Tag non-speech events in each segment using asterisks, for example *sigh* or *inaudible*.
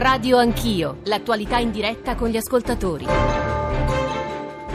Radio Anch'io, l'attualità in diretta con gli ascoltatori.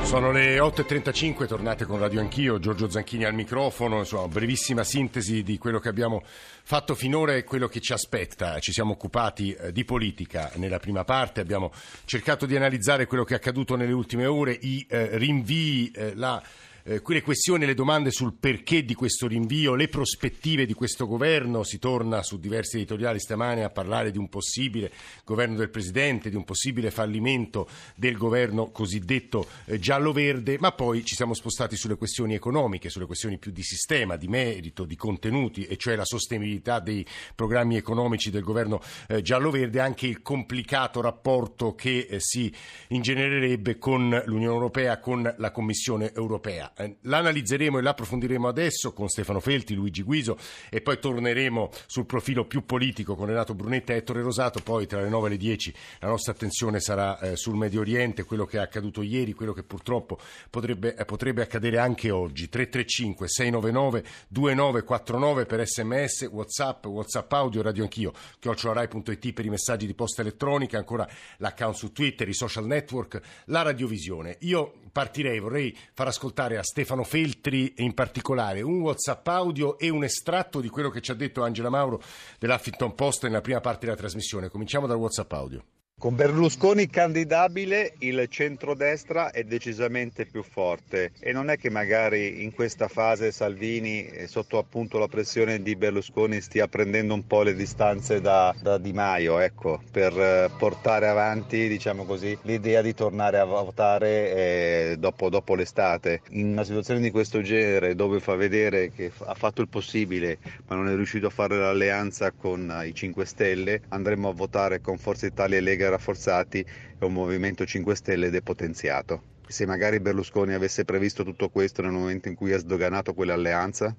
Sono le 8.35, tornate con Radio Anch'io, Giorgio Zanchini al microfono, insomma, brevissima sintesi di quello che abbiamo fatto finora e quello che ci aspetta. Ci siamo occupati eh, di politica nella prima parte, abbiamo cercato di analizzare quello che è accaduto nelle ultime ore, i eh, rinvii, eh, la eh, le questioni e le domande sul perché di questo rinvio, le prospettive di questo governo, si torna su diversi editoriali stamane a parlare di un possibile governo del Presidente, di un possibile fallimento del governo cosiddetto eh, giallo-verde, ma poi ci siamo spostati sulle questioni economiche, sulle questioni più di sistema, di merito, di contenuti, e cioè la sostenibilità dei programmi economici del governo eh, giallo-verde, anche il complicato rapporto che eh, si ingenererebbe con l'Unione Europea, con la Commissione Europea. Eh, l'analizzeremo e l'approfondiremo adesso con Stefano Felti, Luigi Guiso e poi torneremo sul profilo più politico con Renato Brunetta e Ettore Rosato. Poi tra le 9 e le 10 la nostra attenzione sarà eh, sul Medio Oriente, quello che è accaduto ieri, quello che purtroppo potrebbe, eh, potrebbe accadere anche oggi. 335 699 2949 per sms, whatsapp, whatsapp audio, radio anch'io, chiocciolarai.it per i messaggi di posta elettronica, ancora l'account su Twitter, i social network, la radiovisione. Io partirei, vorrei far ascoltare a Stefano Feltri in particolare un WhatsApp audio e un estratto di quello che ci ha detto Angela Mauro dell'Huffington Post nella prima parte della trasmissione. Cominciamo dal WhatsApp audio. Con Berlusconi candidabile il centrodestra è decisamente più forte e non è che magari in questa fase Salvini, eh, sotto appunto la pressione di Berlusconi, stia prendendo un po' le distanze da, da Di Maio, ecco, per eh, portare avanti, diciamo così, l'idea di tornare a votare eh, dopo, dopo l'estate. In una situazione di questo genere, dove fa vedere che ha fatto il possibile, ma non è riuscito a fare l'alleanza con i 5 Stelle, andremo a votare con Forza Italia e Lega rafforzati e un Movimento 5 Stelle depotenziato. Se magari Berlusconi avesse previsto tutto questo nel momento in cui ha sdoganato quell'alleanza?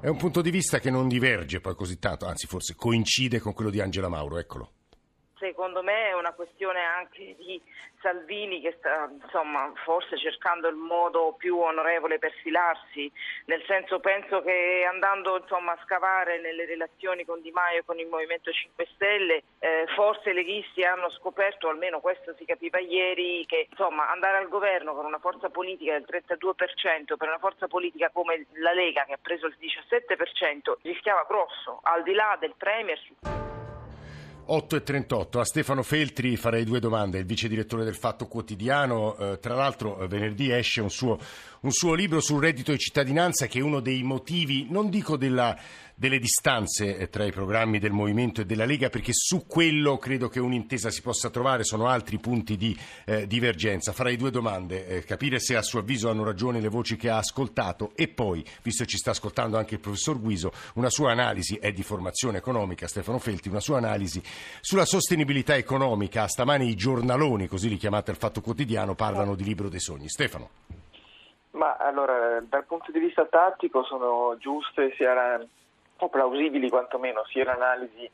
È un punto di vista che non diverge poi così tanto, anzi forse coincide con quello di Angela Mauro, eccolo secondo me è una questione anche di Salvini che sta insomma, forse cercando il modo più onorevole per filarsi, nel senso penso che andando insomma, a scavare nelle relazioni con Di Maio e con il Movimento 5 Stelle, eh, forse i leghisti hanno scoperto, almeno questo si capiva ieri, che insomma, andare al governo con una forza politica del 32% per una forza politica come la Lega che ha preso il 17% rischiava grosso, al di là del Premier. 8 e 38. A Stefano Feltri farei due domande. Il vice direttore del Fatto Quotidiano, eh, tra l'altro eh, venerdì esce un suo, un suo libro sul reddito di cittadinanza che è uno dei motivi, non dico della delle distanze eh, tra i programmi del Movimento e della Lega perché su quello credo che un'intesa si possa trovare, sono altri punti di eh, divergenza. Farei due domande, eh, capire se a suo avviso hanno ragione le voci che ha ascoltato e poi, visto che ci sta ascoltando anche il professor Guiso, una sua analisi è di formazione economica, Stefano Felti, una sua analisi sulla sostenibilità economica. Stamani i giornaloni, così li chiamate al Fatto Quotidiano, parlano di libro dei sogni. Stefano. Ma allora, dal punto di vista tattico sono giuste sia o plausibili quantomeno sia l'analisi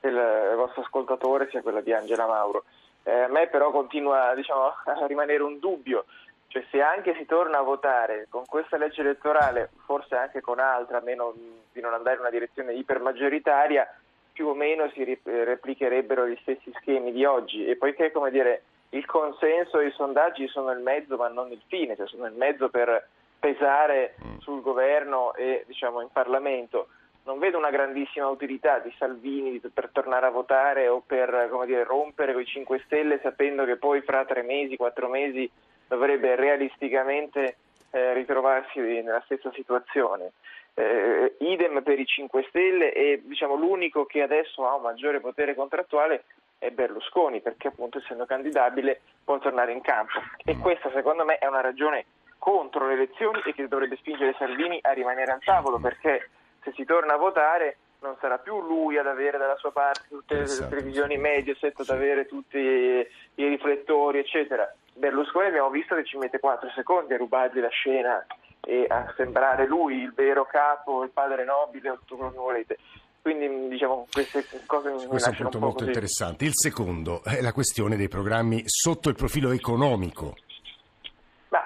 del vostro ascoltatore sia quella di Angela Mauro. Eh, a me però continua diciamo, *laughs* a rimanere un dubbio, cioè se anche si torna a votare con questa legge elettorale, forse anche con altra, a meno di non andare in una direzione ipermaggioritaria, più o meno si replicherebbero gli stessi schemi di oggi e poiché come dire, il consenso e i sondaggi sono il mezzo ma non il fine, cioè sono il mezzo per pesare mm. sul governo e diciamo, in Parlamento non vedo una grandissima utilità di Salvini per tornare a votare o per dire, rompere con i 5 Stelle sapendo che poi fra tre mesi, quattro mesi dovrebbe realisticamente eh, ritrovarsi nella stessa situazione. Eh, idem per i 5 Stelle e diciamo, l'unico che adesso ha un maggiore potere contrattuale è Berlusconi perché appunto essendo candidabile può tornare in campo e questa secondo me è una ragione contro le elezioni e che dovrebbe spingere Salvini a rimanere al tavolo perché se si torna a votare non sarà più lui ad avere dalla sua parte tutte esatto. le televisioni Mediaset, ad avere tutti i, i riflettori, eccetera. Berlusconi abbiamo visto che ci mette 4 secondi a rubargli la scena e a sembrare lui il vero capo, il padre nobile o tutto quello che volete. Quindi diciamo queste cose mi Questo è un punto un molto così. interessante. Il secondo è la questione dei programmi sotto il profilo economico.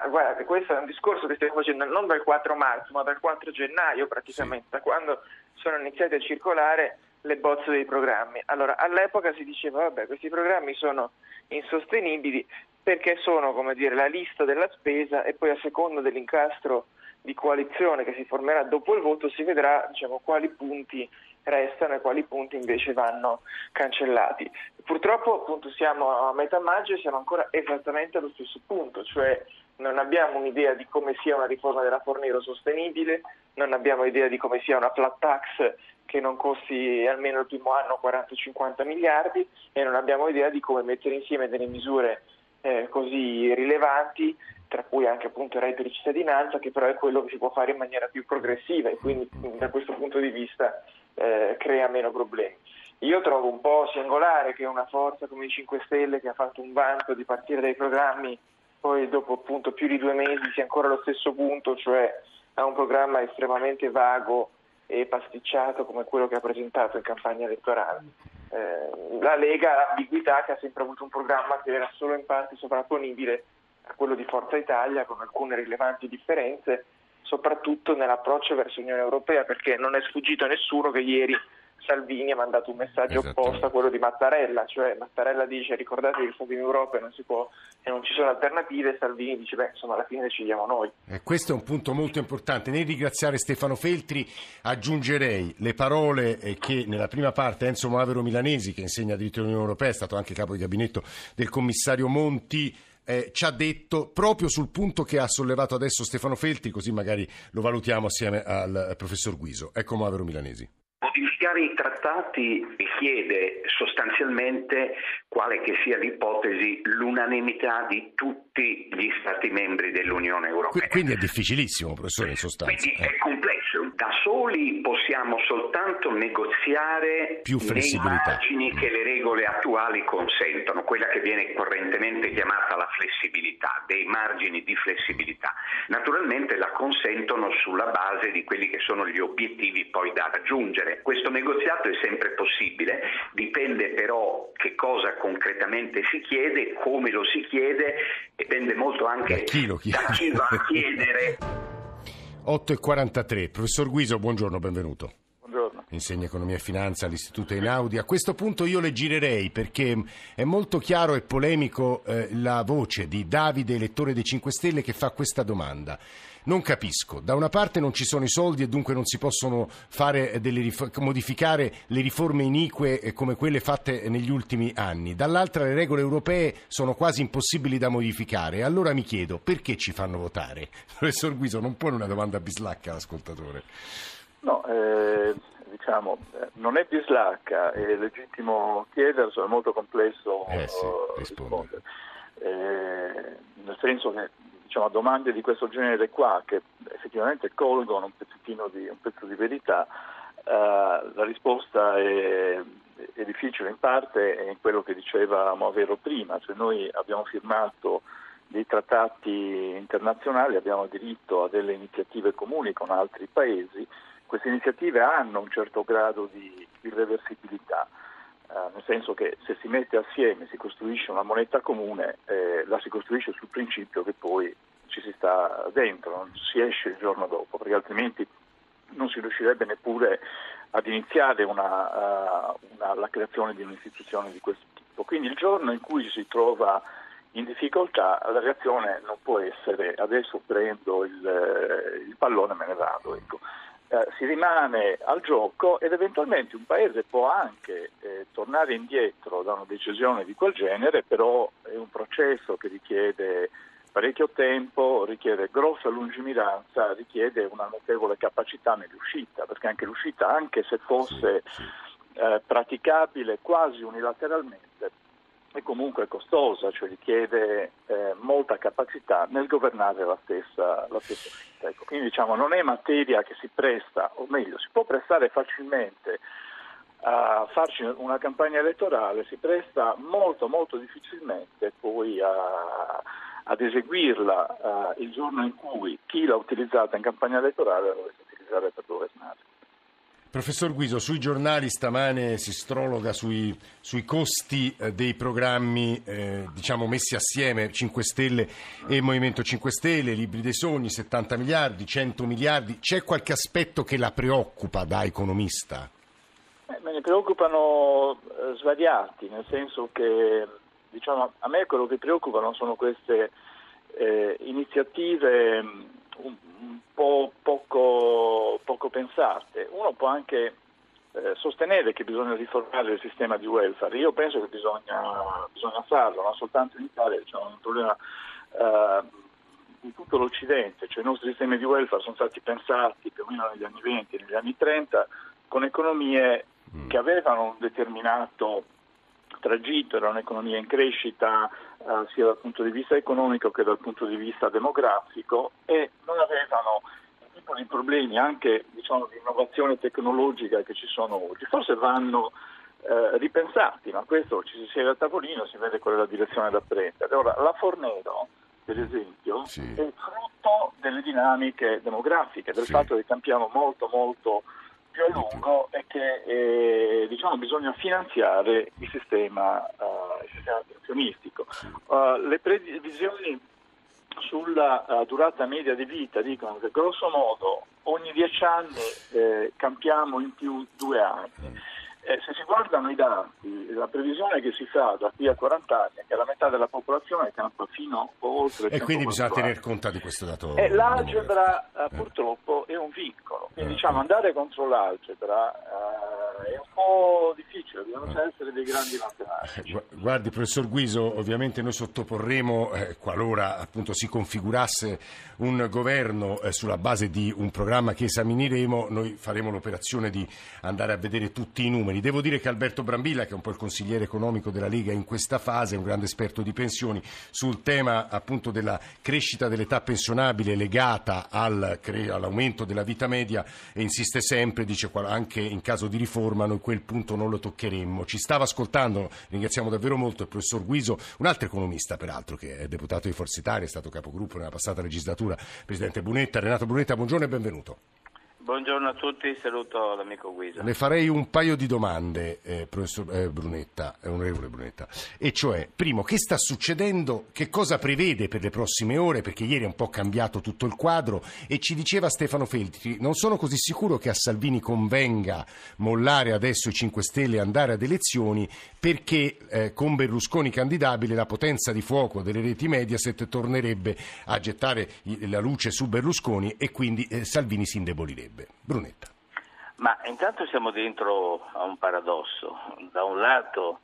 Ma guardate, questo è un discorso che stiamo facendo non dal 4 marzo, ma dal 4 gennaio praticamente, sì. da quando sono iniziati a circolare le bozze dei programmi. Allora, all'epoca si diceva, vabbè, questi programmi sono insostenibili perché sono, come dire, la lista della spesa e poi a seconda dell'incastro di coalizione che si formerà dopo il voto si vedrà diciamo, quali punti restano e quali punti invece vanno cancellati. Purtroppo appunto siamo a metà maggio e siamo ancora esattamente allo stesso punto, cioè non abbiamo un'idea di come sia una riforma della Fornero sostenibile, non abbiamo idea di come sia una flat tax che non costi almeno il primo anno 40-50 miliardi e non abbiamo idea di come mettere insieme delle misure eh, così rilevanti, tra cui anche appunto il reddito di cittadinanza, che però è quello che si può fare in maniera più progressiva e quindi da questo punto di vista eh, crea meno problemi. Io trovo un po' singolare che una forza come i 5 Stelle che ha fatto un vanto di partire dai programmi poi dopo appunto più di due mesi sia ancora allo stesso punto, cioè ha un programma estremamente vago e pasticciato come quello che ha presentato in campagna elettorale. Eh, la Lega ha l'ambiguità che ha sempre avuto un programma che era solo in parte sovrapponibile a quello di Forza Italia con alcune rilevanti differenze, soprattutto nell'approccio verso l'Unione Europea, perché non è sfuggito a nessuno che ieri Salvini ha mandato un messaggio opposto a quello di Mattarella, cioè Mattarella dice ricordate che state in Europa e non, può, e non ci sono alternative, Salvini dice beh insomma alla fine decidiamo noi. Eh, questo è un punto molto importante. Nel ringraziare Stefano Feltri aggiungerei le parole eh, che nella prima parte Enzo Moavero Milanesi, che insegna diritto all'Unione Europea, è stato anche capo di gabinetto del commissario Monti, eh, ci ha detto proprio sul punto che ha sollevato adesso Stefano Feltri, così magari lo valutiamo assieme al professor Guiso. Ecco Moavero Milanesi. Modificare i trattati richiede sostanzialmente, quale che sia l'ipotesi, l'unanimità di tutti gli Stati membri dell'Unione Europea. Quindi è difficilissimo, professore, in sostanza. Quindi è complesso. Da soli possiamo soltanto negoziare Più nei margini che le regole attuali consentono, quella che viene correntemente chiamata la flessibilità, dei margini di flessibilità. Naturalmente la consentono sulla base di quelli che sono gli obiettivi poi da raggiungere. Questo negoziato è sempre possibile, dipende però che cosa concretamente si chiede, come lo si chiede, dipende molto anche da chi, lo chiede. da chi va a chiedere. *laughs* 8.43. Professor Guiso, buongiorno, benvenuto. Insegna economia e finanza all'Istituto Einaudi. A questo punto io le girerei perché è molto chiaro e polemico eh, la voce di Davide, elettore dei 5 Stelle, che fa questa domanda. Non capisco. Da una parte non ci sono i soldi e dunque non si possono rif- modificare le riforme inique eh, come quelle fatte negli ultimi anni. Dall'altra le regole europee sono quasi impossibili da modificare. Allora mi chiedo perché ci fanno votare? *laughs* Professor Guiso, non pone una domanda bislacca all'ascoltatore. No, eh, diciamo, eh, non è bislacca, è legittimo chiederselo, è molto complesso eh sì, rispondere. Eh, nel senso che diciamo, domande di questo genere qua, che effettivamente colgono un, di, un pezzo di verità, eh, la risposta è, è, difficile in parte è in quello che diceva Movero prima, cioè noi abbiamo firmato dei trattati internazionali, abbiamo diritto a delle iniziative comuni con altri paesi, queste iniziative hanno un certo grado di irreversibilità, eh, nel senso che se si mette assieme, si costruisce una moneta comune, eh, la si costruisce sul principio che poi ci si sta dentro, non si esce il giorno dopo, perché altrimenti non si riuscirebbe neppure ad iniziare una, uh, una, la creazione di un'istituzione di questo tipo. Quindi il giorno in cui si trova in difficoltà la reazione non può essere adesso prendo il, eh, il pallone e me ne vado. Ecco eh, si rimane al gioco ed eventualmente un paese può anche eh, tornare indietro da una decisione di quel genere, però è un processo che richiede parecchio tempo, richiede grossa lungimiranza, richiede una notevole capacità nell'uscita, perché anche l'uscita, anche se fosse eh, praticabile quasi unilateralmente, è comunque costosa, cioè richiede eh, molta capacità nel governare la stessa, la stessa vita. Ecco, quindi diciamo non è materia che si presta, o meglio, si può prestare facilmente a farci una campagna elettorale, si presta molto molto difficilmente poi a, ad eseguirla uh, il giorno in cui chi l'ha utilizzata in campagna elettorale la dovesse utilizzare per governare. Professor Guiso, sui giornali stamane si strologa sui, sui costi eh, dei programmi eh, diciamo messi assieme 5 Stelle e Movimento 5 Stelle, Libri dei Sogni, 70 miliardi, 100 miliardi. C'è qualche aspetto che la preoccupa da economista? Eh, me ne preoccupano eh, svariati, nel senso che diciamo, a me quello che preoccupano sono queste eh, iniziative mm, un po' poco, poco, pensate. Uno può anche eh, sostenere che bisogna riformare il sistema di welfare, io penso che bisogna, bisogna farlo, non soltanto in Italia, c'è un problema eh, in tutto l'Occidente, cioè i nostri sistemi di welfare sono stati pensati più o meno negli anni 20 e negli anni 30 con economie mm. che avevano un determinato tragitto, era un'economia in crescita eh, sia dal punto di vista economico che dal punto di vista demografico e non avevano il tipo di problemi anche diciamo, di innovazione tecnologica che ci sono oggi. Forse vanno eh, ripensati, ma questo ci si siede a tavolino e si vede qual è la direzione da prendere. Ora, la Fornero, per esempio, sì. è frutto delle dinamiche demografiche, del sì. fatto che cambiamo molto molto più a lungo è che eh, diciamo, bisogna finanziare il sistema, uh, il sistema pensionistico. Uh, le previsioni sulla uh, durata media di vita dicono che grosso modo ogni dieci anni eh, campiamo in più due anni. Eh, se si guardano i dati, la previsione che si fa da qui a 40 anni è che la metà della popolazione campa fino oltre E quindi bisogna tener conto di questo dato. E l'algebra eh, purtroppo è un vincolo, quindi eh. diciamo andare contro l'algebra eh, è un po' difficile, bisogna eh. essere dei grandi matematici. Eh, guardi professor Guiso, ovviamente noi sottoporremo, qualora appunto si configurasse un governo sulla base di un programma che esamineremo, noi faremo l'operazione di andare a vedere tutti i numeri. Devo dire che Alberto Brambilla, che è un po' il consigliere economico della Lega in questa fase, è un grande esperto di pensioni, sul tema appunto della crescita dell'età pensionabile legata al, all'aumento della vita media e insiste sempre, dice anche in caso di riforma noi quel punto non lo toccheremmo. Ci stava ascoltando, ringraziamo davvero molto il professor Guiso, un altro economista peraltro che è deputato di Forza Italia, è stato capogruppo nella passata legislatura, Presidente Brunetta. Renato Brunetta, buongiorno e benvenuto. Buongiorno a tutti, saluto l'amico Guisa. Le farei un paio di domande, eh, professor eh, Brunetta, eh, onorevole Brunetta, e cioè, primo, che sta succedendo, che cosa prevede per le prossime ore, perché ieri è un po' cambiato tutto il quadro, e ci diceva Stefano Feltri, non sono così sicuro che a Salvini convenga mollare adesso i 5 Stelle e andare ad elezioni, perché eh, con Berlusconi candidabile la potenza di fuoco delle reti Mediaset tornerebbe a gettare la luce su Berlusconi e quindi eh, Salvini si indebolirebbe sarebbe. Brunetta. Ma intanto siamo dentro a un paradosso. Da un lato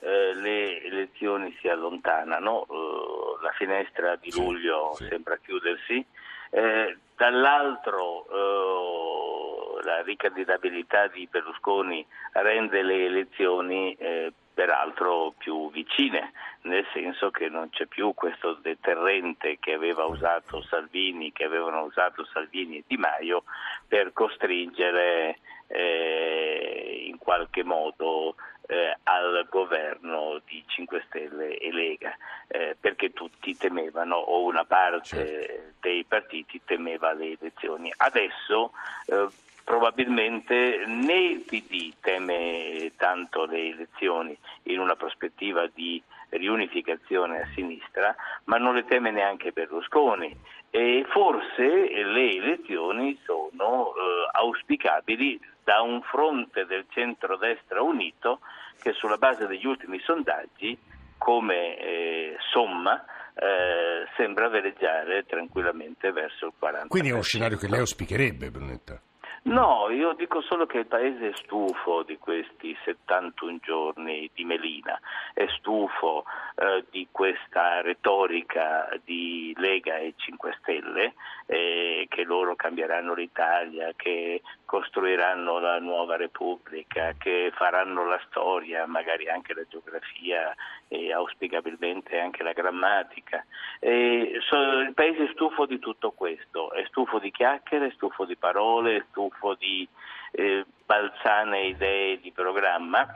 eh, le elezioni si allontanano, eh, la finestra di luglio sì, sì. sembra chiudersi, eh, dall'altro eh, la ricandidabilità di Berlusconi rende le elezioni eh, peraltro più vicine, nel senso che non c'è più questo deterrente che aveva usato Salvini, che avevano usato Salvini e Di Maio per costringere eh, in qualche modo eh, al governo di 5 Stelle e Lega, eh, perché tutti temevano, o una parte certo. dei partiti temeva le elezioni. Adesso eh, probabilmente né il PD teme tanto le elezioni in una prospettiva di riunificazione a sinistra, ma non le teme neanche Berlusconi e forse le elezioni sono eh, auspicabili da un fronte del centrodestra unito che sulla base degli ultimi sondaggi come eh, somma eh, sembra veleggiare tranquillamente verso il 40%. Quindi è uno scenario che lei auspicherebbe, Brunetta? No, io dico solo che il Paese è stufo di questi 71 giorni di Melina, è stufo eh, di questa retorica di Lega e 5 Stelle, eh, che loro cambieranno l'Italia, che costruiranno la nuova Repubblica, che faranno la storia, magari anche la geografia e auspicabilmente anche la grammatica. E, il Paese è stufo di tutto questo, è stufo di chiacchiere, è stufo di parole, è stufo di eh, balzane idee di programma.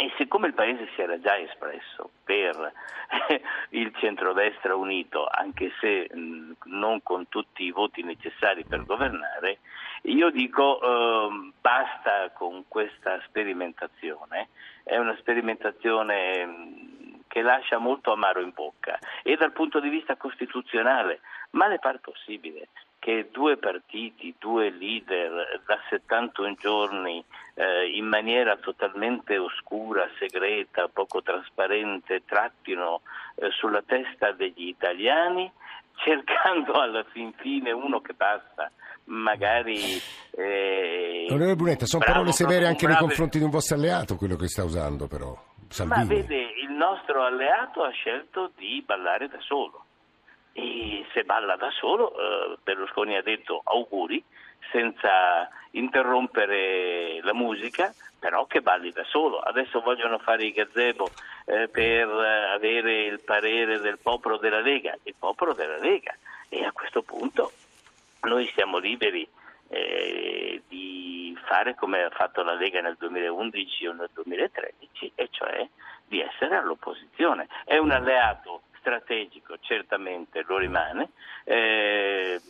E siccome il Paese si era già espresso per *laughs* il centrodestra unito, anche se non con tutti i voti necessari per governare, io dico eh, basta con questa sperimentazione, è una sperimentazione che lascia molto amaro in bocca e dal punto di vista costituzionale, ma le pare possibile che due partiti, due leader da 71 giorni eh, in maniera totalmente oscura, segreta, poco trasparente trattino eh, sulla testa degli italiani *laughs* cercando alla fin fine uno che passa magari eh, Onorevole Brunetta, sono bravo, parole severe anche bravo. nei confronti di un vostro alleato quello che sta usando però Salvini. ma vede il nostro alleato ha scelto di ballare da solo e se balla da solo eh, Berlusconi ha detto auguri senza interrompere la musica però che balli da solo. Adesso vogliono fare i gazebo eh, per eh, avere il parere del popolo della Lega, il popolo della Lega. E a questo punto noi siamo liberi di fare come ha fatto la Lega nel 2011 o nel 2013, e cioè di essere all'opposizione. È un alleato strategico, certamente lo rimane. Eh,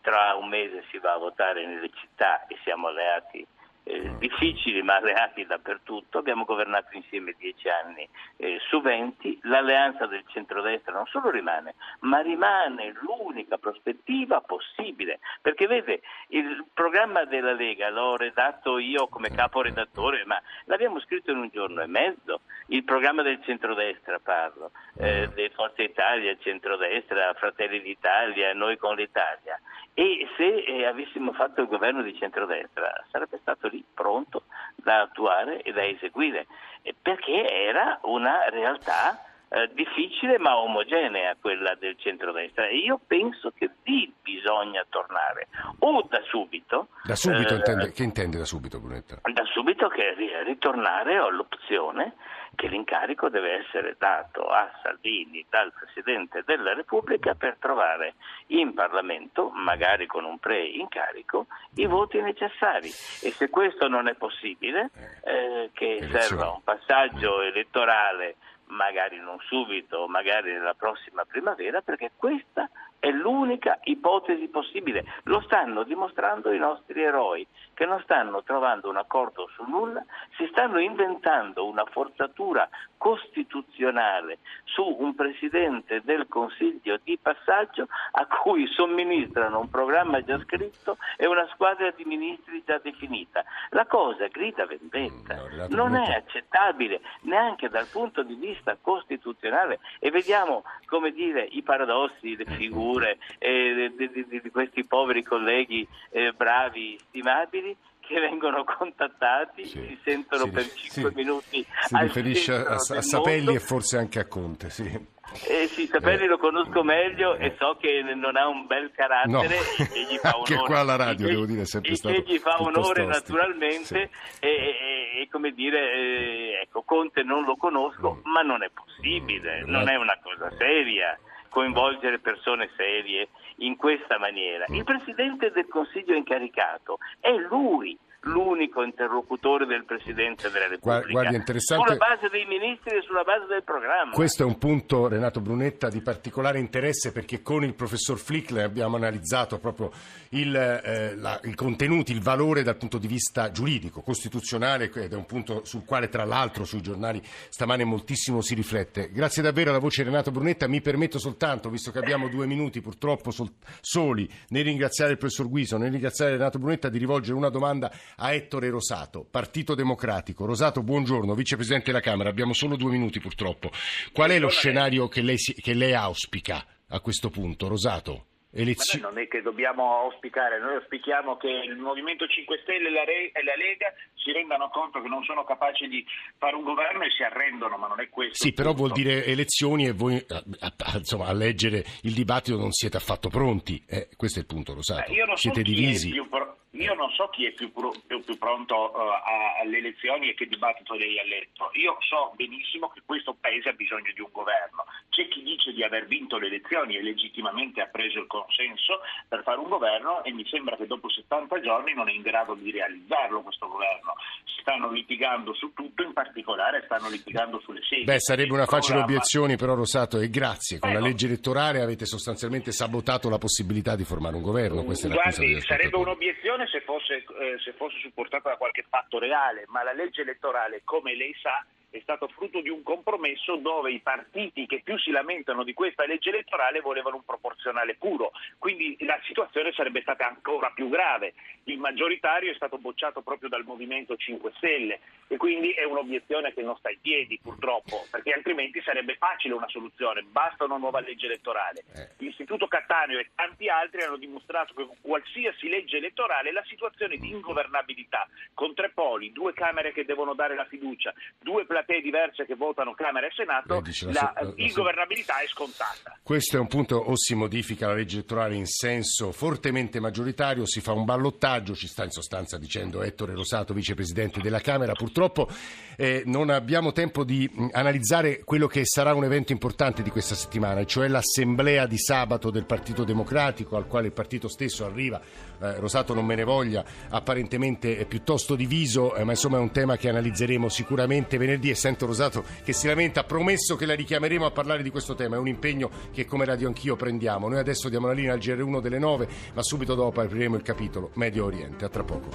tra un mese si va a votare nelle città e siamo alleati eh, difficili ma alleati dappertutto, abbiamo governato insieme dieci anni eh, su venti, l'alleanza del centrodestra non solo rimane, ma rimane l'unica prospettiva possibile, perché vede il programma della Lega l'ho redatto io come caporedattore, ma l'abbiamo scritto in un giorno e mezzo, il programma del centrodestra parlo, eh, di Forza Italia, centrodestra, Fratelli d'Italia, noi con l'Italia. E se eh, avessimo fatto il governo di centrodestra sarebbe stato lì pronto da attuare e da eseguire, eh, perché era una realtà eh, difficile ma omogenea quella del centrodestra e io penso che lì bisogna tornare o da subito da subito eh, intende, che intende da subito Brunetta? da subito che ritornare all'opzione che l'incarico deve essere dato a Salvini dal Presidente della Repubblica per trovare in Parlamento, magari con un pre-incarico, i voti necessari. E se questo non è possibile, eh, che serva un passaggio elettorale magari non subito, magari nella prossima primavera, perché questa è l'unica ipotesi possibile. Lo stanno dimostrando i nostri eroi, che non stanno trovando un accordo su nulla, si stanno inventando una forzatura costituzionale su un Presidente del Consiglio di passaggio a cui somministrano un programma già scritto e una squadra di ministri già definita. La cosa grida vendetta, mm, non è accettabile neanche dal punto di vista costituzionale e vediamo come dire i paradossi, le figure eh, di, di, di, questi poveri colleghi eh, bravi, stimabili che vengono contattati, sì, si sentono si, per 5 sì, minuti. Si riferisce a, a Sapelli e forse anche a Conte, sì. Eh sì, Sapelli eh. lo conosco meglio e so che non ha un bel carattere no. e gli fa *laughs* onore. Qua alla radio, devo dire, è sempre stato E gli fa onore naturalmente sì. e, e, e, come dire, eh, ecco, Conte non lo conosco, mm. ma non è possibile, mm. non è una cosa seria coinvolgere persone serie in questa maniera. Il Presidente del Consiglio incaricato è lui l'unico interlocutore del Presidente della Repubblica. Guardi, interessante... Sulla base dei ministri e sulla base del programma. Questo è un punto, Renato Brunetta, di particolare interesse perché con il professor Flickler abbiamo analizzato proprio il, eh, la, i contenuti, il valore dal punto di vista giuridico, costituzionale ed è un punto sul quale tra l'altro sui giornali stamane moltissimo si riflette. Grazie davvero alla voce Renato Brunetta, mi permetto soltanto, visto che abbiamo due minuti purtroppo sol- soli, nel ringraziare il professor Guiso, nel ringraziare Renato Brunetta di rivolgere una domanda a Ettore Rosato, Partito Democratico. Rosato, buongiorno, vicepresidente della Camera, abbiamo solo due minuti purtroppo. Qual è lo scenario che lei, che lei auspica a questo punto, Rosato? Elezio... non è che dobbiamo auspicare, noi auspichiamo che il Movimento 5 Stelle e la, Re... e la, Lega si rendano conto che non sono capaci di fare un governo e si arrendono, ma non è questo. Sì, però vuol dire elezioni e voi a, a, insomma, a leggere il dibattito non siete affatto pronti. Eh, questo è il punto, lo sapete. Siete divisi. Pro... Io non so chi è più, più, più pronto uh, alle elezioni e che dibattito lei ha letto. Io so benissimo che questo Paese ha bisogno di un governo. C'è chi dice di aver vinto le elezioni e legittimamente ha preso il consenso per fare un governo e mi sembra che dopo 70 giorni non è in grado di realizzarlo questo governo. Stanno litigando su tutto, in particolare stanno litigando sulle sedi. Beh, sarebbe una facile obiezione però Rosato e grazie. Con eh, la legge elettorale avete sostanzialmente sabotato la possibilità di formare un governo. Questa Guardi, sarebbe un'obiezione se fosse, eh, se fosse supportata da qualche fatto reale, ma la legge elettorale, come lei sa, è stato frutto di un compromesso dove i partiti che più si lamentano di questa legge elettorale volevano un proporzionale puro, quindi la situazione sarebbe stata ancora più grave. Il maggioritario è stato bocciato proprio dal Movimento 5 Stelle e quindi è un'obiezione che non sta in piedi purtroppo, perché altrimenti sarebbe facile una soluzione, basta una nuova legge elettorale. Eh. L'Istituto Cattaneo e tanti altri hanno dimostrato che con qualsiasi legge elettorale la situazione di ingovernabilità, con tre poli, due Camere che devono dare la fiducia, due platee diverse che votano Camera e Senato, dice la la, la- la- ingovernabilità è scontata. Questo è un punto o si modifica la legge elettorale in senso fortemente maggioritario, si fa un ballottaggio, ci sta in sostanza dicendo Ettore Rosato, vicepresidente della Camera. Purtroppo eh, non abbiamo tempo di mh, analizzare quello che sarà un evento importante di questa settimana, cioè l'assemblea di sabato del Partito Democratico, al quale il partito stesso arriva. Eh, Rosato non me ne voglia, apparentemente è piuttosto diviso, eh, ma insomma è un tema che analizzeremo sicuramente venerdì e sento Rosato che si lamenta, ha promesso che la richiameremo a parlare di questo tema, è un impegno che come Radio Anch'io prendiamo. Noi adesso diamo la linea al GR1 delle 9, ma subito dopo apriremo il capitolo Medio Oriente. A tra poco.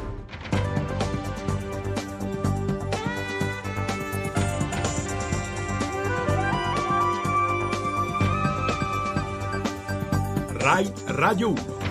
Rai Radio 1.